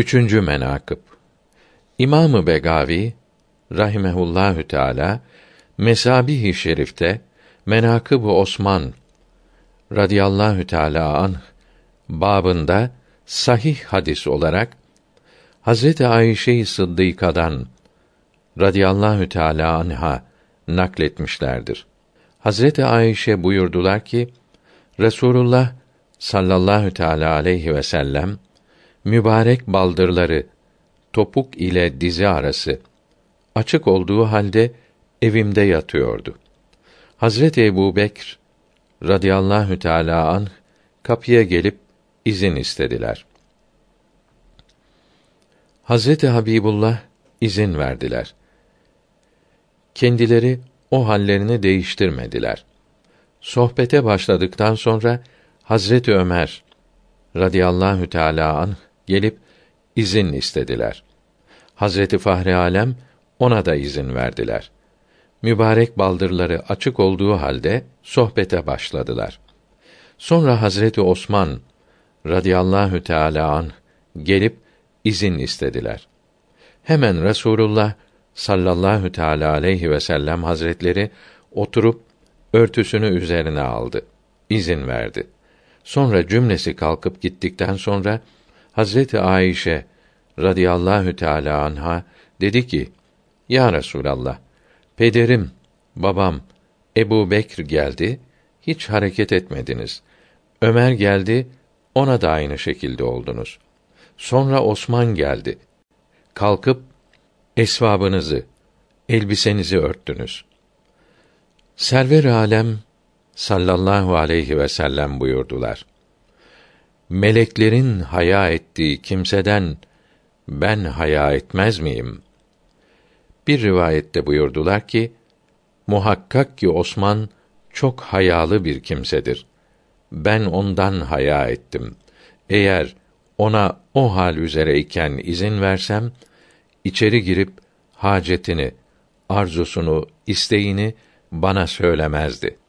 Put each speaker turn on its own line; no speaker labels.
Üçüncü menakıb İmamı Begavi rahimehullahü teala Mesabih-i Şerif'te Menakıb Osman radıyallahu teala anh babında sahih hadis olarak Hazreti Ayşe-i Sıddıka'dan radıyallahu teala anha nakletmişlerdir. Hazreti Ayşe buyurdular ki Resulullah sallallahu teala aleyhi ve sellem mübarek baldırları topuk ile dizi arası açık olduğu halde evimde yatıyordu. Hazreti Ebu Bekr radıyallahu teala anh kapıya gelip izin istediler. Hazreti Habibullah izin verdiler. Kendileri o hallerini değiştirmediler. Sohbete başladıktan sonra Hazreti Ömer radıyallahu teala anh gelip izin istediler. Hazreti Fahri Alem ona da izin verdiler. Mübarek baldırları açık olduğu halde sohbete başladılar. Sonra Hazreti Osman radıyallahu teala an gelip izin istediler. Hemen Resulullah sallallahu teala aleyhi ve sellem hazretleri oturup örtüsünü üzerine aldı. izin verdi. Sonra cümlesi kalkıp gittikten sonra Hazreti Ayşe radıyallahu teala anha dedi ki: Ya Resulallah, pederim, babam Ebu Bekr geldi, hiç hareket etmediniz. Ömer geldi, ona da aynı şekilde oldunuz. Sonra Osman geldi. Kalkıp esvabınızı, elbisenizi örttünüz. Server alem sallallahu aleyhi ve sellem buyurdular. Meleklerin haya ettiği kimseden ben haya etmez miyim? Bir rivayette buyurdular ki, muhakkak ki Osman çok hayalı bir kimsedir. Ben ondan haya ettim. Eğer ona o hal üzereyken izin versem, içeri girip hacetini, arzusunu, isteğini bana söylemezdi.